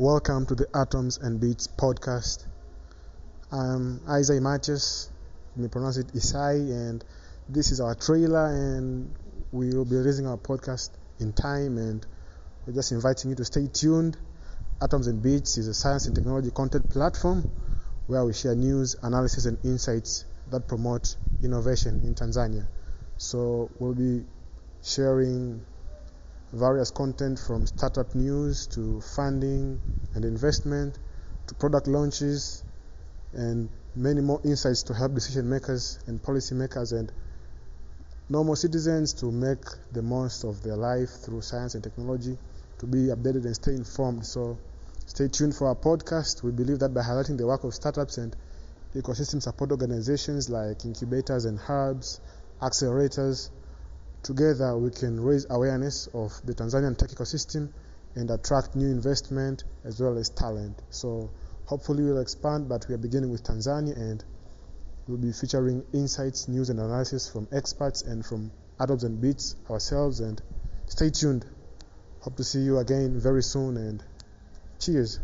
Welcome to the Atoms and Bits podcast. I'm Isaiah Matthias, you may pronounce it Isai, and this is our trailer, and we will be releasing our podcast in time. And we're just inviting you to stay tuned. Atoms and Bits is a science and technology content platform where we share news, analysis, and insights that promote innovation in Tanzania. So we'll be sharing various content from startup news to funding and investment to product launches and many more insights to help decision makers and policy makers and normal citizens to make the most of their life through science and technology to be updated and stay informed. So stay tuned for our podcast. We believe that by highlighting the work of startups and ecosystem support organizations like incubators and hubs, accelerators, Together, we can raise awareness of the Tanzanian tech ecosystem and attract new investment as well as talent. So, hopefully, we'll expand, but we are beginning with Tanzania and we'll be featuring insights, news, and analysis from experts and from Atoms and Bits ourselves. And stay tuned. Hope to see you again very soon and cheers.